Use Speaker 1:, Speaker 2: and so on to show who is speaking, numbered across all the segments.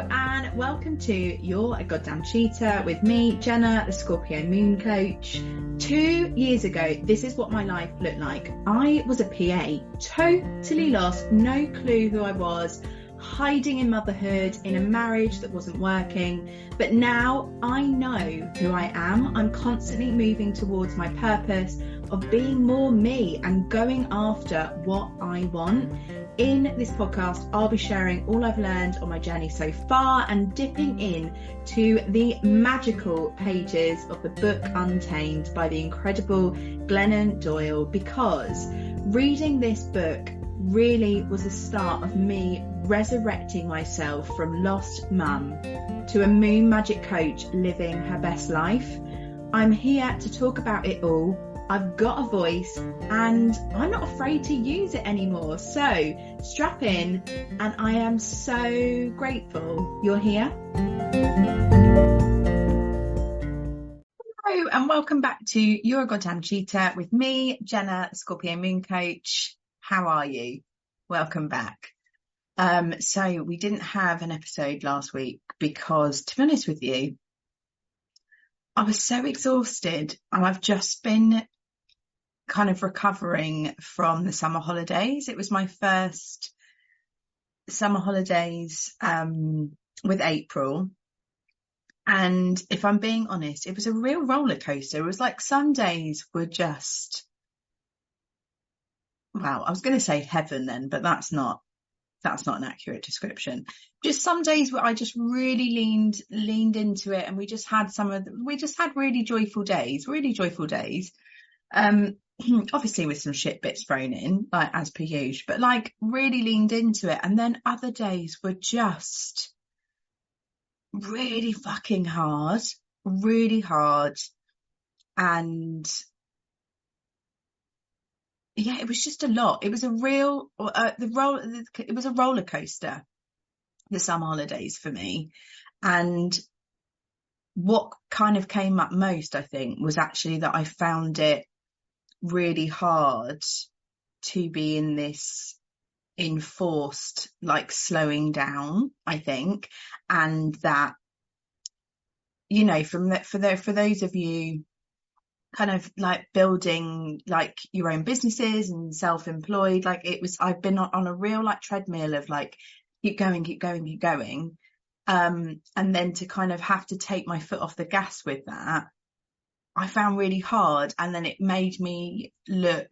Speaker 1: and welcome to You're a Goddamn Cheetah with me, Jenna, the Scorpio Moon Coach. Two years ago, this is what my life looked like. I was a PA, totally lost, no clue who I was, hiding in motherhood, in a marriage that wasn't working. But now I know who I am. I'm constantly moving towards my purpose of being more me and going after what I want. In this podcast, I'll be sharing all I've learned on my journey so far and dipping in to the magical pages of the book Untamed by the incredible Glennon Doyle because reading this book really was the start of me resurrecting myself from lost mum to a moon magic coach living her best life. I'm here to talk about it all I've got a voice and I'm not afraid to use it anymore. So strap in and I am so grateful you're here. Hello and welcome back to You're Goddamn Cheetah with me, Jenna, Scorpio Moon Coach. How are you? Welcome back. Um, so we didn't have an episode last week because to be honest with you, I was so exhausted and I've just been kind of recovering from the summer holidays. It was my first summer holidays um, with April. And if I'm being honest, it was a real roller coaster. It was like some days were just, wow, I was going to say heaven then, but that's not, that's not an accurate description. Just some days where I just really leaned, leaned into it and we just had some of, the, we just had really joyful days, really joyful days. Um, obviously with some shit bits thrown in, like as per usual, but like really leaned into it. And then other days were just really fucking hard, really hard. And yeah, it was just a lot. It was a real, uh, the roll, it was a roller coaster, the summer holidays for me. And what kind of came up most, I think, was actually that I found it really hard to be in this enforced like slowing down i think. And that you know from that for the for those of you kind of like building like your own businesses and self-employed like it was i've been on, on a real like treadmill of like keep going keep going keep going. Um and then to kind of have to take my foot off the gas with that I found really hard. And then it made me look,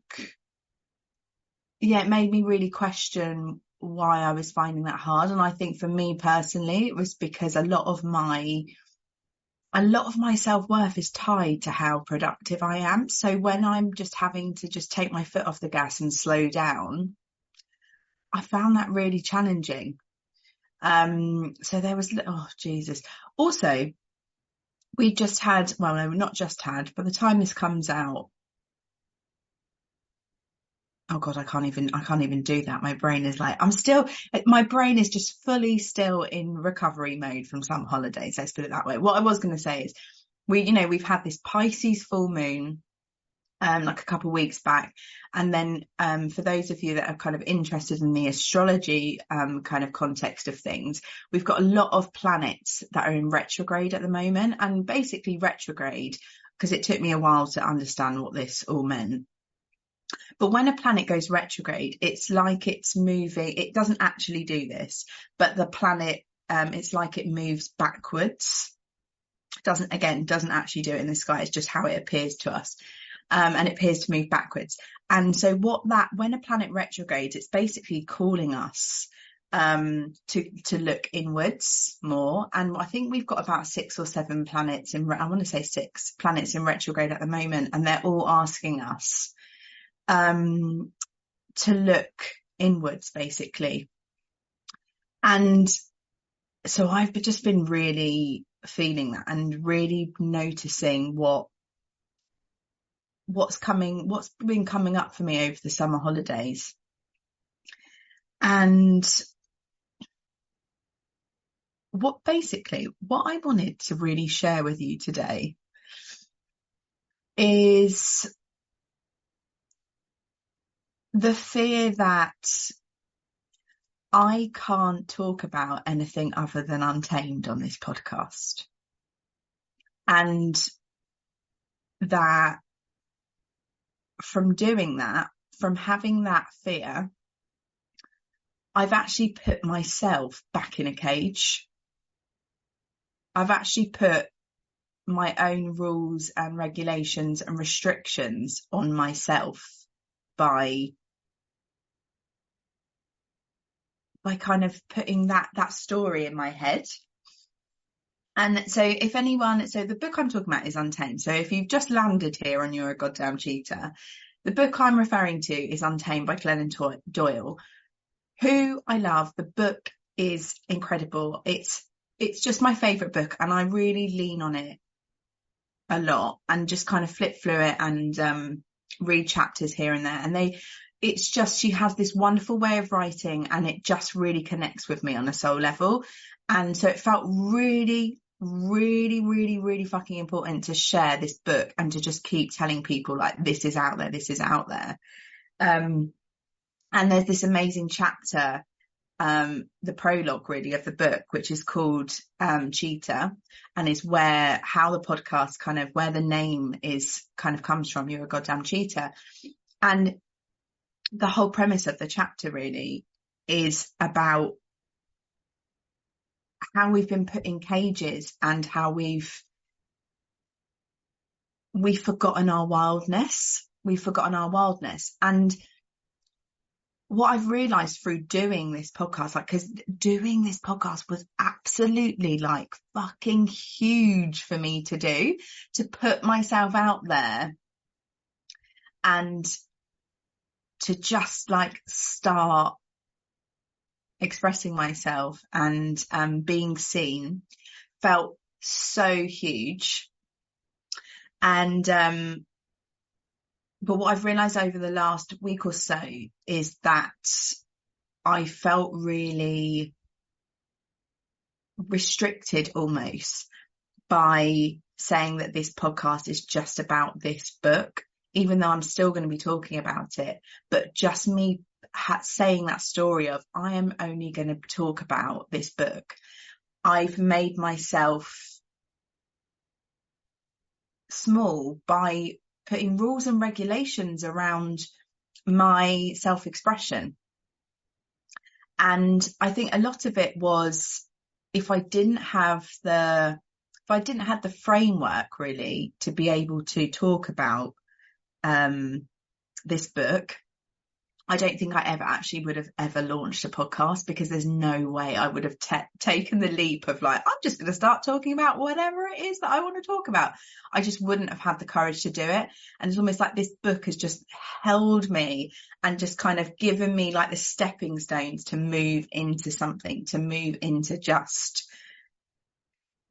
Speaker 1: yeah, it made me really question why I was finding that hard. And I think for me personally, it was because a lot of my, a lot of my self worth is tied to how productive I am. So when I'm just having to just take my foot off the gas and slow down, I found that really challenging. Um, so there was, oh Jesus. Also, we just had, well, no, not just had, by the time this comes out, oh god, I can't even, I can't even do that. My brain is like, I'm still, my brain is just fully still in recovery mode from some holidays. Let's put it that way. What I was going to say is we, you know, we've had this Pisces full moon um, like a couple of weeks back. And then um, for those of you that are kind of interested in the astrology um, kind of context of things, we've got a lot of planets that are in retrograde at the moment. And basically retrograde, because it took me a while to understand what this all meant. But when a planet goes retrograde, it's like it's moving. It doesn't actually do this, but the planet, um, it's like it moves backwards. Doesn't again doesn't actually do it in the sky. It's just how it appears to us um, and it appears to move backwards. And so what that, when a planet retrogrades, it's basically calling us um, to to look inwards more. And I think we've got about six or seven planets in. I want to say six planets in retrograde at the moment, and they're all asking us um, to look inwards, basically. And so I've just been really feeling that and really noticing what what's coming, what's been coming up for me over the summer holidays. And what basically, what I wanted to really share with you today is the fear that I can't talk about anything other than Untamed on this podcast. And that from doing that, from having that fear, I've actually put myself back in a cage. I've actually put my own rules and regulations and restrictions on myself by by kind of putting that that story in my head. And so if anyone, so the book I'm talking about is Untamed. So if you've just landed here and you're a goddamn cheetah, the book I'm referring to is Untamed by Glennon Doyle, who I love. The book is incredible. It's, it's just my favorite book and I really lean on it a lot and just kind of flip through it and, um, read chapters here and there. And they, it's just, she has this wonderful way of writing and it just really connects with me on a soul level. And so it felt really, really, really, really fucking important to share this book and to just keep telling people like, this is out there, this is out there. Um, and there's this amazing chapter, um, the prologue really of the book, which is called, um, Cheetah and is where, how the podcast kind of, where the name is kind of comes from. You're a goddamn cheetah, And the whole premise of the chapter really is about how we've been put in cages and how we've we've forgotten our wildness. We've forgotten our wildness. And what I've realized through doing this podcast, like, cause doing this podcast was absolutely like fucking huge for me to do, to put myself out there and to just like start expressing myself and um, being seen felt so huge. And, um, but what I've realized over the last week or so is that I felt really restricted almost by saying that this podcast is just about this book, even though I'm still going to be talking about it, but just me saying that story of I am only going to talk about this book, I've made myself small by putting rules and regulations around my self-expression. And I think a lot of it was if I didn't have the, if I didn't have the framework really to be able to talk about, um, this book, I don't think I ever actually would have ever launched a podcast because there's no way I would have te- taken the leap of like, I'm just going to start talking about whatever it is that I want to talk about. I just wouldn't have had the courage to do it. And it's almost like this book has just held me and just kind of given me like the stepping stones to move into something, to move into just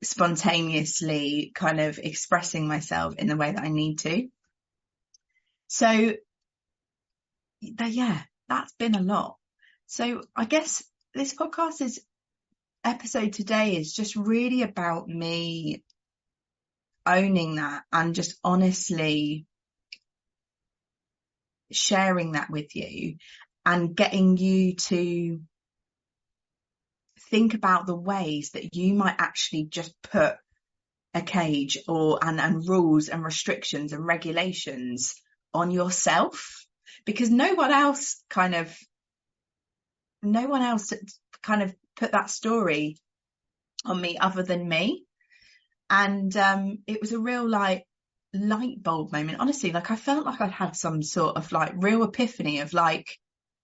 Speaker 1: spontaneously kind of expressing myself in the way that I need to. So yeah, that's been a lot. So I guess this podcast is episode today is just really about me owning that and just honestly sharing that with you and getting you to think about the ways that you might actually just put a cage or and, and rules and restrictions and regulations on yourself because no one else kind of, no one else kind of put that story on me other than me. And, um, it was a real like light bulb moment. Honestly, like I felt like I'd had some sort of like real epiphany of like,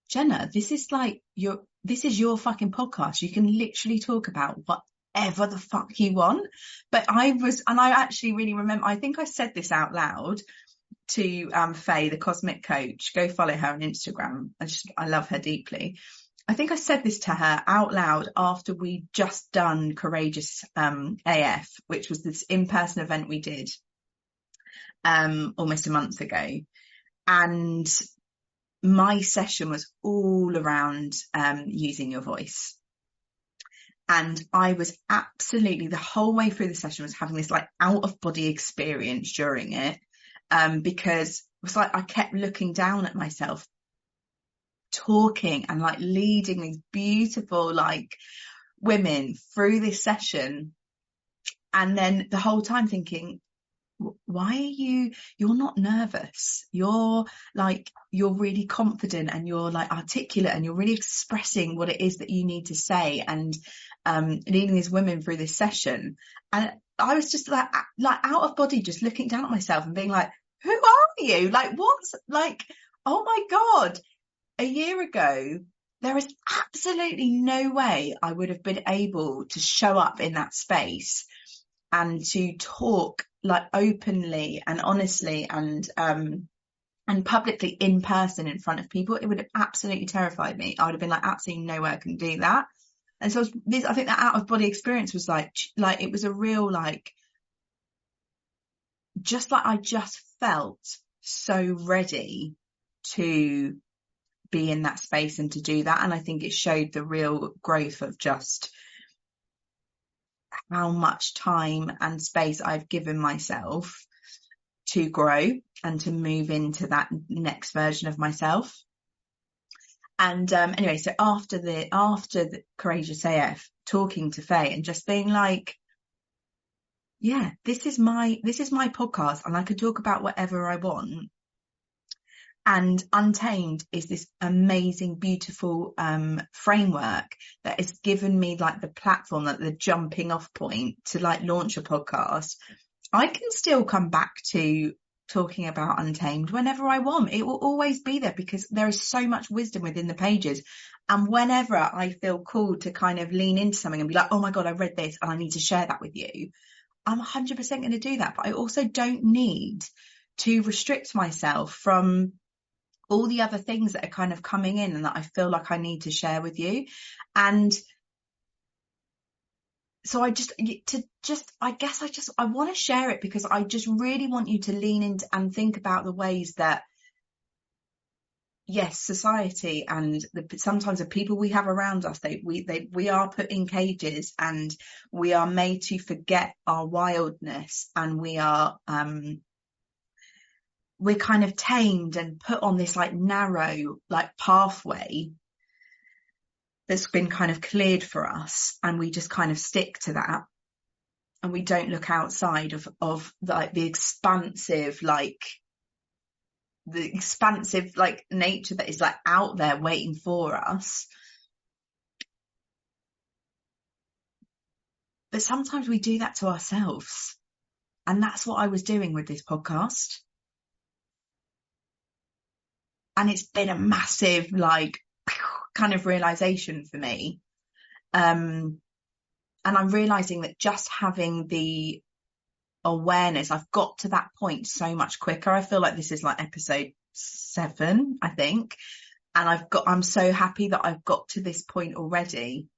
Speaker 1: Jenna, this is like your, this is your fucking podcast. You can literally talk about whatever the fuck you want. But I was, and I actually really remember, I think I said this out loud to um, Faye, the cosmic coach. Go follow her on Instagram. I just, I love her deeply. I think I said this to her out loud after we'd just done Courageous um, AF, which was this in-person event we did um, almost a month ago. And my session was all around um, using your voice. And I was absolutely the whole way through the session was having this like out of body experience during it um, because it was like I kept looking down at myself talking and like leading these beautiful like women through this session and then the whole time thinking why are you you're not nervous? You're like you're really confident and you're like articulate and you're really expressing what it is that you need to say and um leading these women through this session. And I was just like like out of body just looking down at myself and being like who are you? Like what's like oh my god a year ago there is absolutely no way I would have been able to show up in that space and to talk like openly and honestly and um and publicly in person in front of people, it would have absolutely terrified me. I would have been like, absolutely no way I can do that. And so this, I think that out of body experience was like, like it was a real like, just like I just felt so ready to be in that space and to do that. And I think it showed the real growth of just how much time and space I've given myself to grow and to move into that next version of myself. And um, anyway, so after the after the courageous AF, talking to Faye and just being like, yeah, this is my this is my podcast, and I can talk about whatever I want. And Untamed is this amazing, beautiful um, framework that has given me like the platform, like the jumping off point to like launch a podcast. I can still come back to talking about Untamed whenever I want. It will always be there because there is so much wisdom within the pages. And whenever I feel called to kind of lean into something and be like, oh my God, I read this and I need to share that with you, I'm 100% going to do that. But I also don't need to restrict myself from all the other things that are kind of coming in and that I feel like I need to share with you. And so I just to just I guess I just I want to share it because I just really want you to lean into and think about the ways that yes society and the, sometimes the people we have around us they we they we are put in cages and we are made to forget our wildness and we are um we're kind of tamed and put on this like narrow like pathway that's been kind of cleared for us and we just kind of stick to that. And we don't look outside of of like the expansive like the expansive like nature that is like out there waiting for us. But sometimes we do that to ourselves. And that's what I was doing with this podcast and it's been a massive like kind of realization for me. Um, and I'm realizing that just having the awareness, I've got to that point so much quicker. I feel like this is like episode seven, I think. And I've got, I'm so happy that I've got to this point already.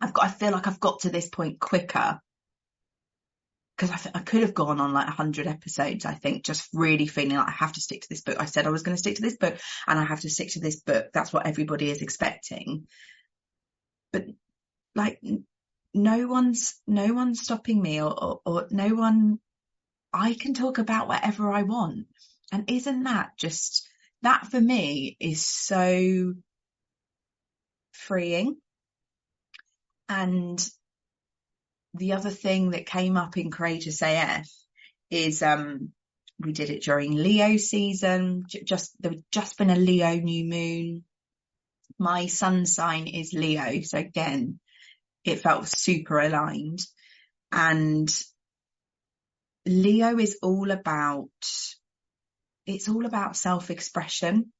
Speaker 1: I've got, I feel like I've got to this point quicker because I, th- I could have gone on like 100 episodes, I think, just really feeling like I have to stick to this book. I said I was going to stick to this book and I have to stick to this book. That's what everybody is expecting. But like, no one's, no one's stopping me or, or, or no one, I can talk about whatever I want. And isn't that just, that for me is so freeing. And the other thing that came up in Courageous AF is um, we did it during Leo season. Just there had just been a Leo new moon. My sun sign is Leo, so again, it felt super aligned. And Leo is all about it's all about self-expression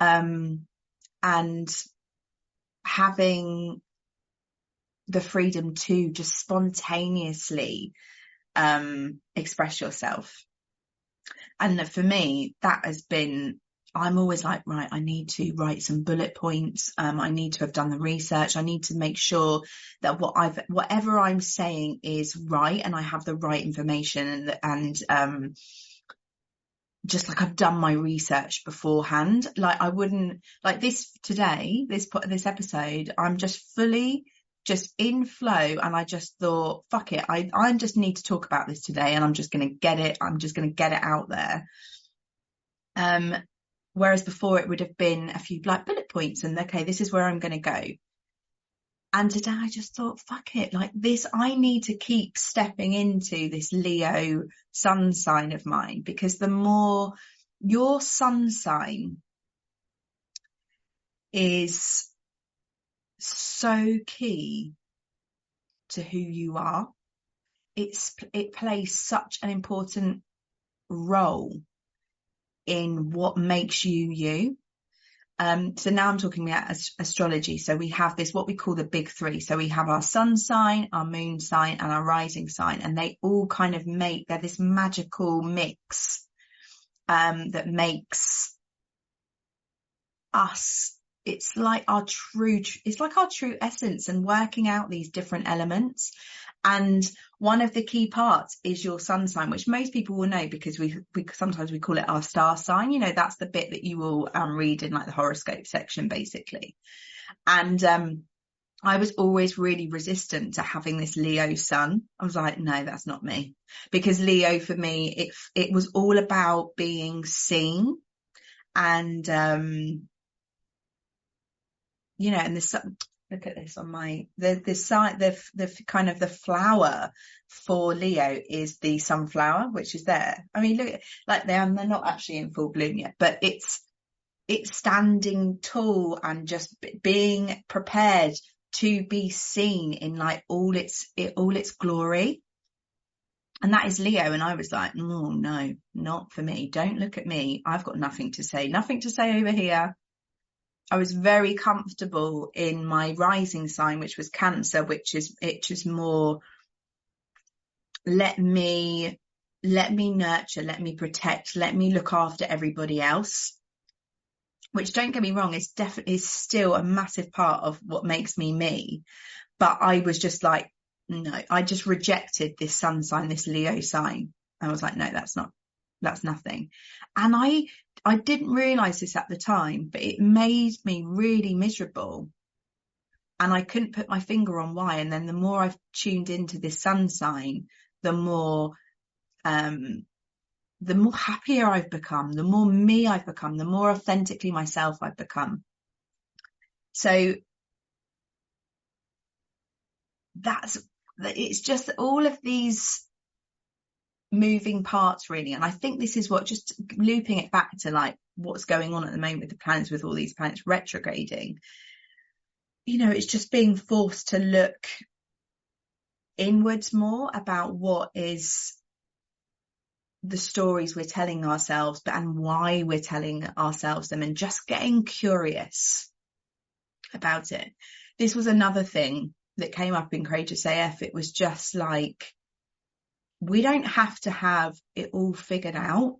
Speaker 1: um, and having the freedom to just spontaneously um, express yourself. And for me, that has been, I'm always like, right, I need to write some bullet points. Um, I need to have done the research. I need to make sure that what I've, whatever I'm saying is right and I have the right information and, and, um, just like I've done my research beforehand. Like I wouldn't like this today, this this episode. I'm just fully just in flow and I just thought, fuck it, I, I just need to talk about this today and I'm just going to get it, I'm just going to get it out there. Um, Whereas before it would have been a few like bullet points and okay, this is where I'm going to go. And today I just thought, fuck it, like this, I need to keep stepping into this Leo sun sign of mine because the more your sun sign is so key to who you are. It's, it plays such an important role in what makes you you. Um, so now I'm talking about ast- astrology. So we have this, what we call the big three. So we have our sun sign, our moon sign and our rising sign, and they all kind of make, they're this magical mix, um, that makes us it's like our true it's like our true essence and working out these different elements and one of the key parts is your sun sign which most people will know because we, we sometimes we call it our star sign you know that's the bit that you will um, read in like the horoscope section basically and um I was always really resistant to having this Leo sun. I was like, no, that's not me. Because Leo for me, it, it was all about being seen and, um, you know, and this, look at this on my, the, the side, the, the kind of the flower for Leo is the sunflower, which is there. I mean, look, like they're, they're not actually in full bloom yet, but it's, it's standing tall and just being prepared to be seen in like all its, it, all its glory. And that is Leo. And I was like, oh no, not for me. Don't look at me. I've got nothing to say, nothing to say over here. I was very comfortable in my rising sign, which was Cancer, which is it more let me let me nurture, let me protect, let me look after everybody else. Which don't get me wrong, is definitely still a massive part of what makes me me. But I was just like, no, I just rejected this sun sign, this Leo sign. I was like, no, that's not, that's nothing. And I I didn't realize this at the time, but it made me really miserable. And I couldn't put my finger on why. And then the more I've tuned into this sun sign, the more, um, the more happier I've become, the more me I've become, the more authentically myself I've become. So that's, it's just all of these moving parts really. And I think this is what just looping it back to like what's going on at the moment with the planets, with all these planets retrograding. You know, it's just being forced to look inwards more about what is the stories we're telling ourselves but and why we're telling ourselves them and just getting curious about it. This was another thing that came up in Courageous AF. It was just like, we don't have to have it all figured out.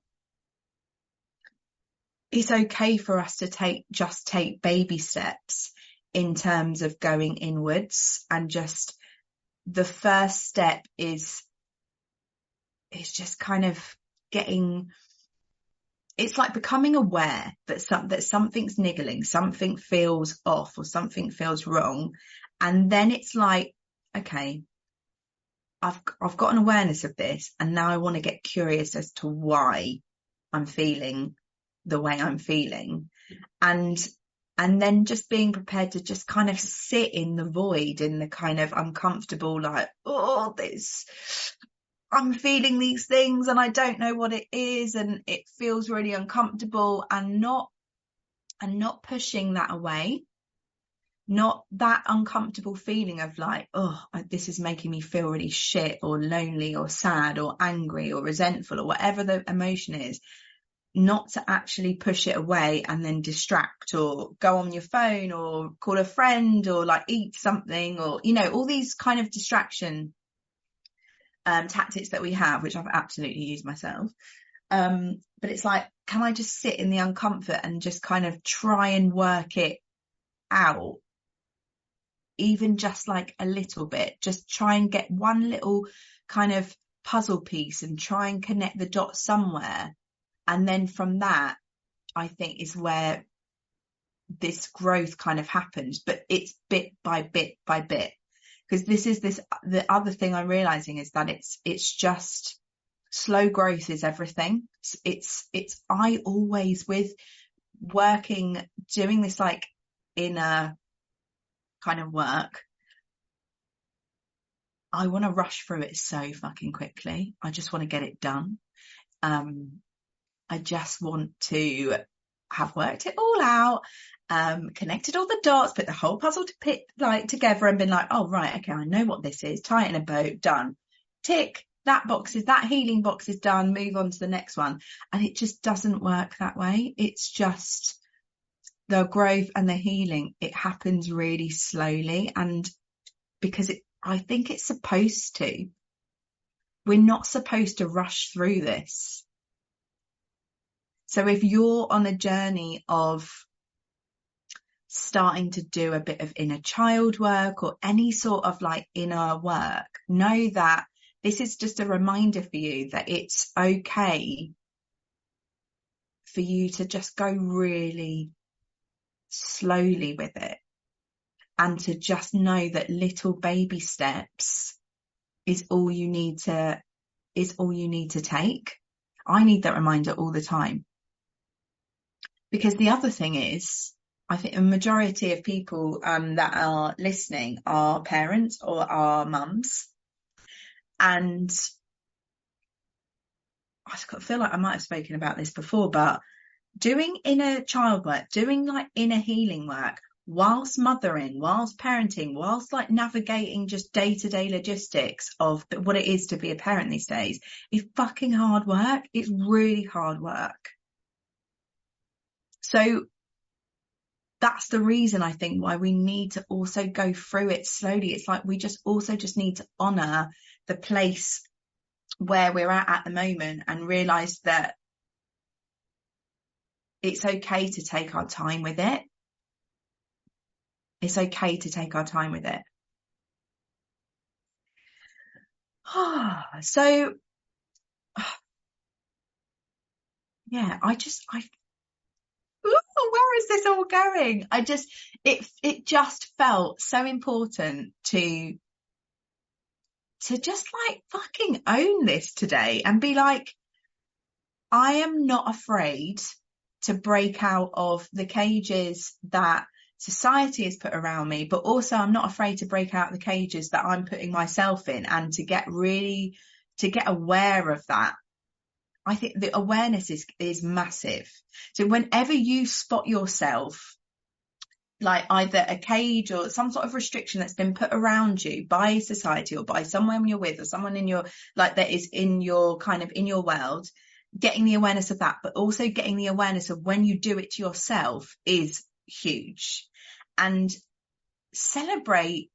Speaker 1: It's okay for us to take, just take baby steps in terms of going inwards and just the first step is, is just kind of getting, it's like becoming aware that some, that something's niggling, something feels off or something feels wrong. And then it's like, okay, I've, I've got an awareness of this and now I want to get curious as to why I'm feeling the way I'm feeling. And, and then just being prepared to just kind of sit in the void in the kind of uncomfortable, like, oh, this, I'm feeling these things and I don't know what it is and it feels really uncomfortable and not, and not pushing that away not that uncomfortable feeling of like, oh, this is making me feel really shit or lonely or sad or angry or resentful or whatever the emotion is, not to actually push it away and then distract or go on your phone or call a friend or like eat something or, you know, all these kind of distraction um, tactics that we have, which I've absolutely used myself. Um, but it's like, can I just sit in the uncomfort and just kind of try and work it out even just like a little bit, just try and get one little kind of puzzle piece and try and connect the dots somewhere. And then from that, I think is where this growth kind of happens, but it's bit by bit by bit. Because this is this, the other thing I'm realizing is that it's, it's just slow growth is everything. It's, it's, I always with working, doing this like inner kind of work, I want to rush through it so fucking quickly. I just want to get it done. Um, I just want to have worked it all out, um, connected all the dots, put the whole puzzle to pit like together and been like, oh right, okay, I know what this is. Tie it in a bow, done. Tick, that box is that healing box is done, move on to the next one. And it just doesn't work that way. It's just the growth and the healing. It happens really slowly and because it I think it's supposed to. We're not supposed to rush through this. So if you're on a journey of starting to do a bit of inner child work or any sort of like inner work, know that this is just a reminder for you that it's okay for you to just go really slowly with it and to just know that little baby steps is all you need to is all you need to take. I need that reminder all the time. Because the other thing is, I think a majority of people um, that are listening are parents or are mums. And I feel like I might have spoken about this before, but doing inner child work, doing like inner healing work whilst mothering, whilst parenting, whilst like navigating just day to day logistics of what it is to be a parent these days is fucking hard work. It's really hard work. So that's the reason I think why we need to also go through it slowly. It's like we just also just need to honor the place where we're at at the moment and realize that it's okay to take our time with it it's okay to take our time with it. so, yeah, I just, I, ooh, where is this all going? I just, it, it just felt so important to, to just like fucking own this today and be like, I am not afraid to break out of the cages that society has put around me, but also I'm not afraid to break out the cages that I'm putting myself in and to get really, to get aware of that. I think the awareness is, is massive. So whenever you spot yourself like either a cage or some sort of restriction that's been put around you by society or by someone you're with or someone in your like that is in your kind of in your world getting the awareness of that but also getting the awareness of when you do it to yourself is huge and celebrate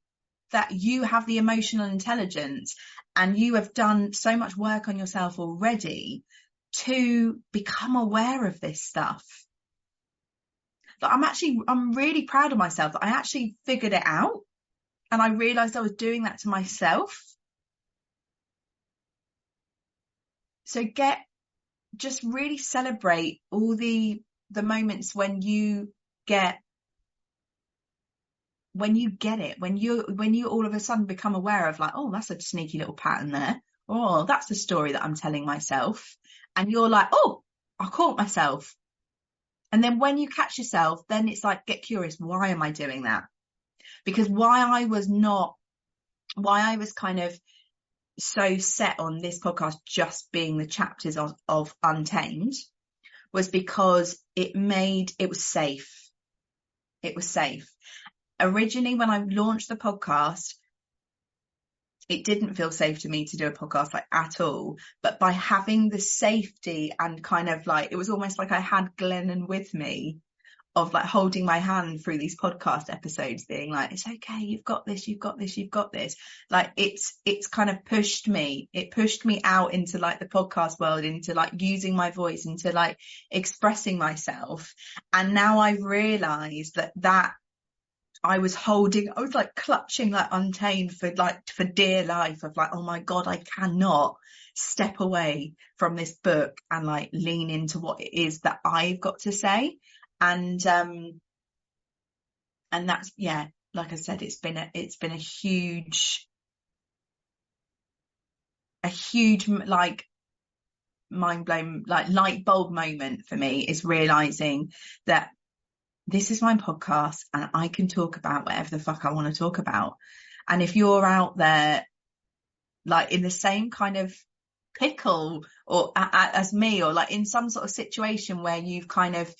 Speaker 1: that you have the emotional intelligence and you have done so much work on yourself already to become aware of this stuff. But I'm actually, I'm really proud of myself that I actually figured it out and I realized I was doing that to myself. So get, just really celebrate all the, the moments when you get when you get it, when you when you all of a sudden become aware of like, oh, that's a sneaky little pattern there. Oh, that's the story that I'm telling myself. And you're like, oh, I caught myself. And then when you catch yourself, then it's like, get curious. Why am I doing that? Because why I was not, why I was kind of so set on this podcast just being the chapters of, of Untamed was because it made, it was safe. It was safe originally when I launched the podcast, it didn't feel safe to me to do a podcast like at all. But by having the safety and kind of like, it was almost like I had Glennon with me of like holding my hand through these podcast episodes being like, it's okay. You've got this. You've got this. You've got this. Like it's, it's kind of pushed me. It pushed me out into like the podcast world, into like using my voice, into like expressing myself. And now I've realized that that I was holding, I was like clutching like untamed for like for dear life of like, oh my God, I cannot step away from this book and like lean into what it is that I've got to say. And, um, and that's, yeah, like I said, it's been a, it's been a huge, a huge, like mind blown, like light bulb moment for me is realizing that this is my podcast and I can talk about whatever the fuck I want to talk about. And if you're out there, like in the same kind of pickle or as me, or like in some sort of situation where you've kind of,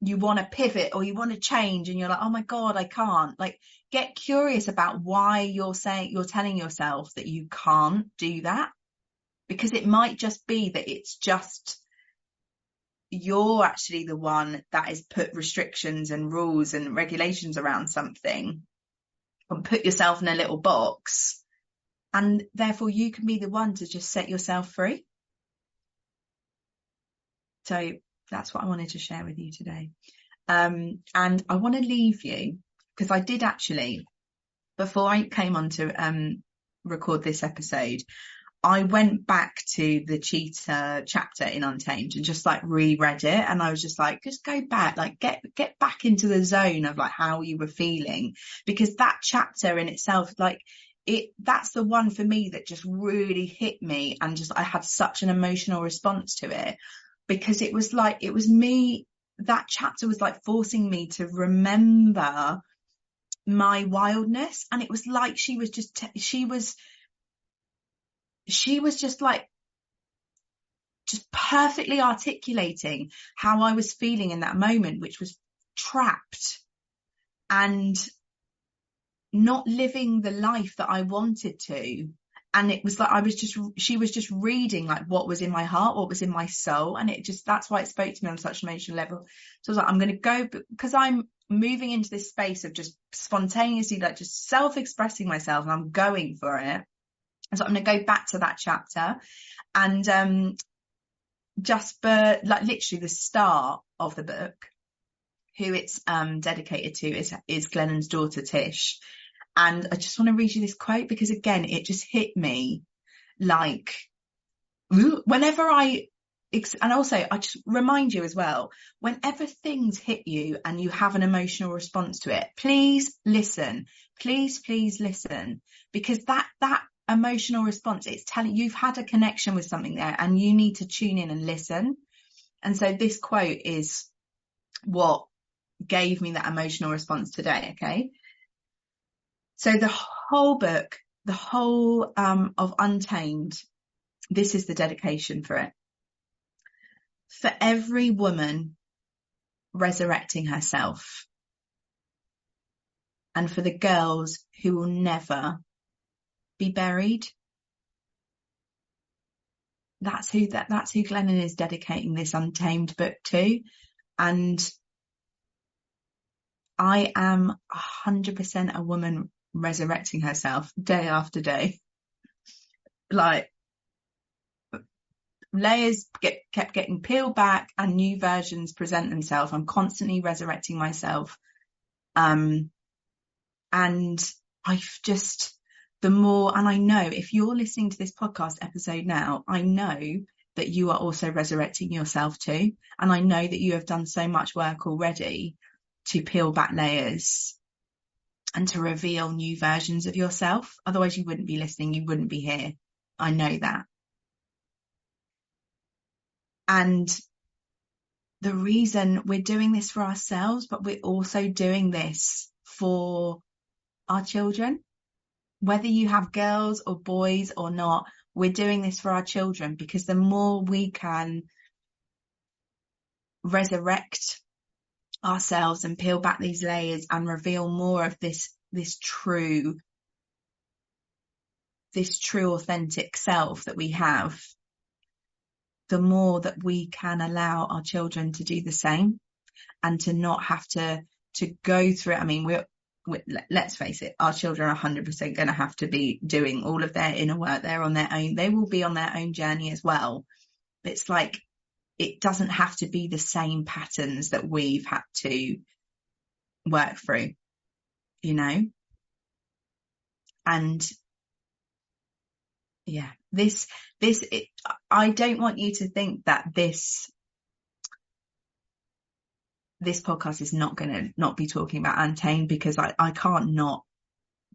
Speaker 1: you want to pivot or you want to change and you're like, oh my God, I can't. Like get curious about why you're saying, you're telling yourself that you can't do that. Because it might just be that it's just you're actually the one that has put restrictions and rules and regulations around something and put yourself in a little box and therefore you can be the one to just set yourself free. So that's what I wanted to share with you today. Um, and I want to leave you because I did actually, before I came on to um, record this episode, I went back to the cheetah chapter in Untamed and just like reread it. And I was just like, just go back, like get, get back into the zone of like how you were feeling because that chapter in itself, like it, that's the one for me that just really hit me. And just, I had such an emotional response to it because it was like, it was me, that chapter was like forcing me to remember my wildness. And it was like she was just, t- she was, she was just like, just perfectly articulating how I was feeling in that moment, which was trapped and not living the life that I wanted to. And it was like, I was just, she was just reading like what was in my heart, what was in my soul. And it just, that's why it spoke to me on such an emotional level. So I was like, I'm going to go because I'm moving into this space of just spontaneously, like just self expressing myself and I'm going for it. And So I'm going to go back to that chapter and, um, just like literally the start of the book, who it's, um, dedicated to is, is Glennon's daughter Tish. And I just want to read you this quote because again, it just hit me like whenever I, and also I just remind you as well, whenever things hit you and you have an emotional response to it, please listen, please, please listen because that, that emotional response. It's telling you've had a connection with something there and you need to tune in and listen. And so this quote is what gave me that emotional response today. Okay. So the whole book, the whole um, of Untamed, this is the dedication for it. For every woman resurrecting herself and for the girls who will never be buried. That's who that that's who Glennon is dedicating this untamed book to. And I am a hundred percent a woman resurrecting herself day after day. Like layers get kept getting peeled back and new versions present themselves. I'm constantly resurrecting myself. Um and I've just the more, and I know if you're listening to this podcast episode now, I know that you are also resurrecting yourself too. And I know that you have done so much work already to peel back layers and to reveal new versions of yourself. Otherwise you wouldn't be listening. You wouldn't be here. I know that. And the reason we're doing this for ourselves, but we're also doing this for our children whether you have girls or boys or not, we're doing this for our children because the more we can resurrect ourselves and peel back these layers and reveal more of this, this true, this true authentic self that we have, the more that we can allow our children to do the same and to not have to, to go through it. I mean, we're, let's face it, our children are 100% going to have to be doing all of their inner work. They're on their own. They will be on their own journey as well. It's like, it doesn't have to be the same patterns that we've had to work through, you know? And yeah, this, this, it, I don't want you to think that this this podcast is not going to not be talking about Untamed because I, I can't not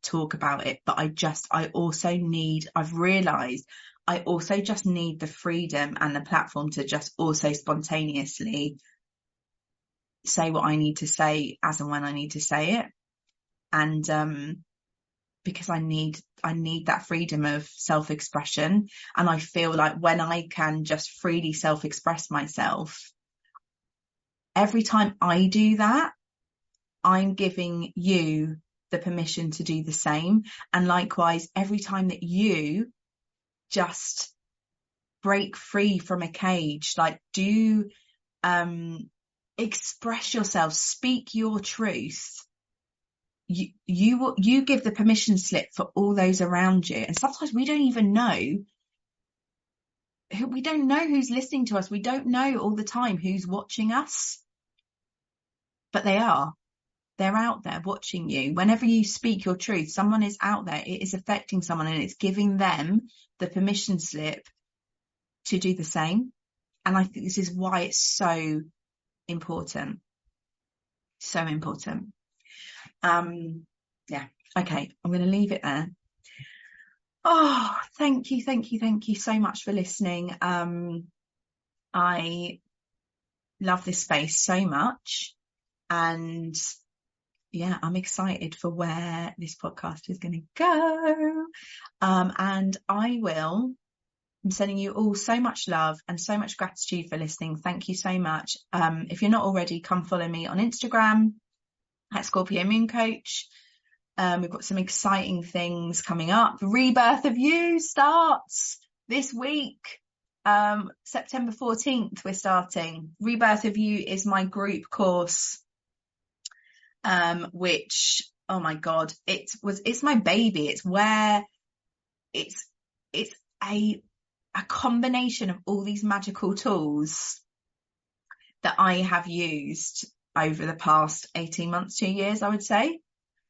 Speaker 1: talk about it, but I just, I also need, I've realized I also just need the freedom and the platform to just also spontaneously say what I need to say as and when I need to say it. And, um, because I need, I need that freedom of self-expression. And I feel like when I can just freely self-express myself, every time I do that, I'm giving you the permission to do the same. And likewise, every time that you just break free from a cage, like do, um, express yourself, speak your truth. You, you you give the permission slip for all those around you. And sometimes we don't even know we don't know who's listening to us. We don't know all the time who's watching us, but they are. They're out there watching you. Whenever you speak your truth, someone is out there. It is affecting someone and it's giving them the permission slip to do the same. And I think this is why it's so important. So important. Um, yeah. Okay. I'm going to leave it there. Oh, thank you. Thank you. Thank you so much for listening. Um, I love this space so much and yeah, I'm excited for where this podcast is going to go. Um, and I will I'm sending you all so much love and so much gratitude for listening. Thank you so much. Um, if you're not already, come follow me on Instagram at Scorpio Moon Coach. Um, we've got some exciting things coming up. Rebirth of you starts this week. Um, September 14th, we're starting. Rebirth of You is my group course, um, which, oh my God, it was, it's my baby. It's where it's, it's a a combination of all these magical tools that I have used over the past 18 months, two years, I would say,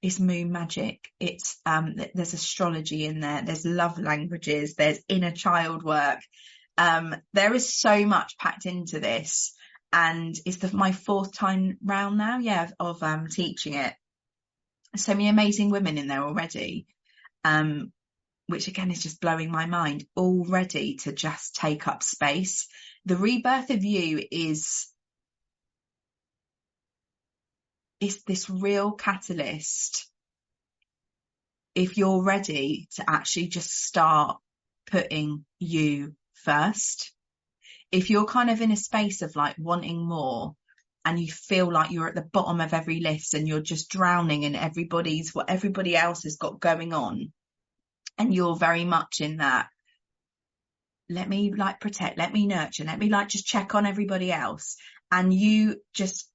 Speaker 1: is moon magic. It's, um, there's astrology in there. There's love languages. There's inner child work. Um, there is so much packed into this and it's the, my fourth time round now. Yeah. Of, um, teaching it. So many amazing women in there already. Um, which again is just blowing my mind already to just take up space. The rebirth of you is, is this real catalyst. If you're ready to actually just start putting you first, if you're kind of in a space of like wanting more and you feel like you're at the bottom of every list and you're just drowning in everybody's what everybody else has got going on and you're very much in that let me like protect let me nurture let me like just check on everybody else and you just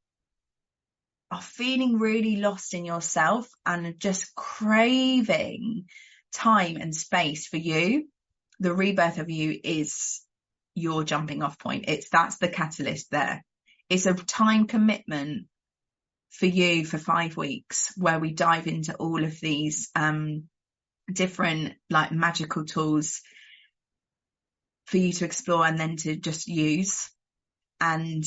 Speaker 1: are feeling really lost in yourself and just craving time and space for you the rebirth of you is your jumping off point it's that's the catalyst there it's a time commitment for you for five weeks where we dive into all of these um different like magical tools for you to explore and then to just use. And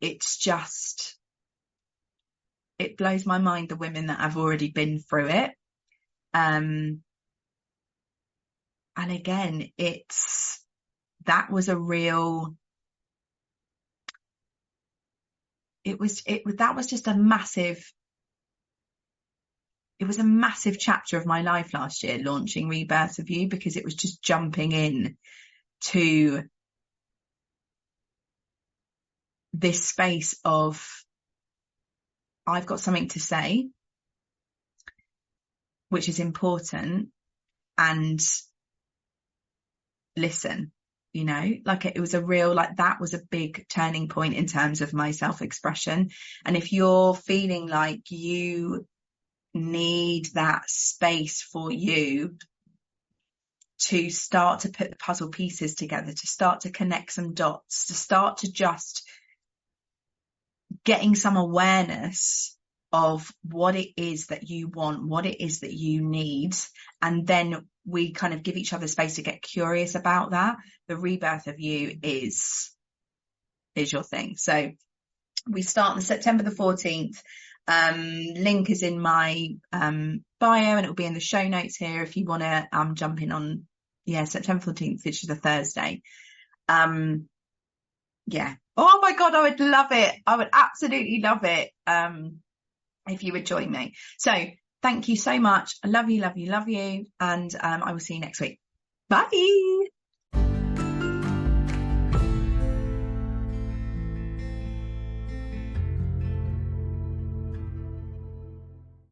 Speaker 1: it's just, it blows my mind the women that have already been through it. Um, and again, it's, that was a real, it was, it, that was just a massive it was a massive chapter of my life last year launching Rebirth of You because it was just jumping in to this space of I've got something to say, which is important and listen, you know, like it was a real, like that was a big turning point in terms of my self expression. And if you're feeling like you need that space for you to start to put the puzzle pieces together, to start to connect some dots, to start to just getting some awareness of what it is that you want, what it is that you need. And then we kind of give each other space to get curious about that. The rebirth of you is, is your thing. So we start on September the 14th. Um, link is in my um, bio and it will be in the show notes here if you want to um, jump in on yeah, September 14th, which is a Thursday. Um, yeah. Oh my God, I would love it. I would absolutely love it. Um, if you would join me. So thank you so much. I love you, love you, love you. And, um, I will see you next week. Bye.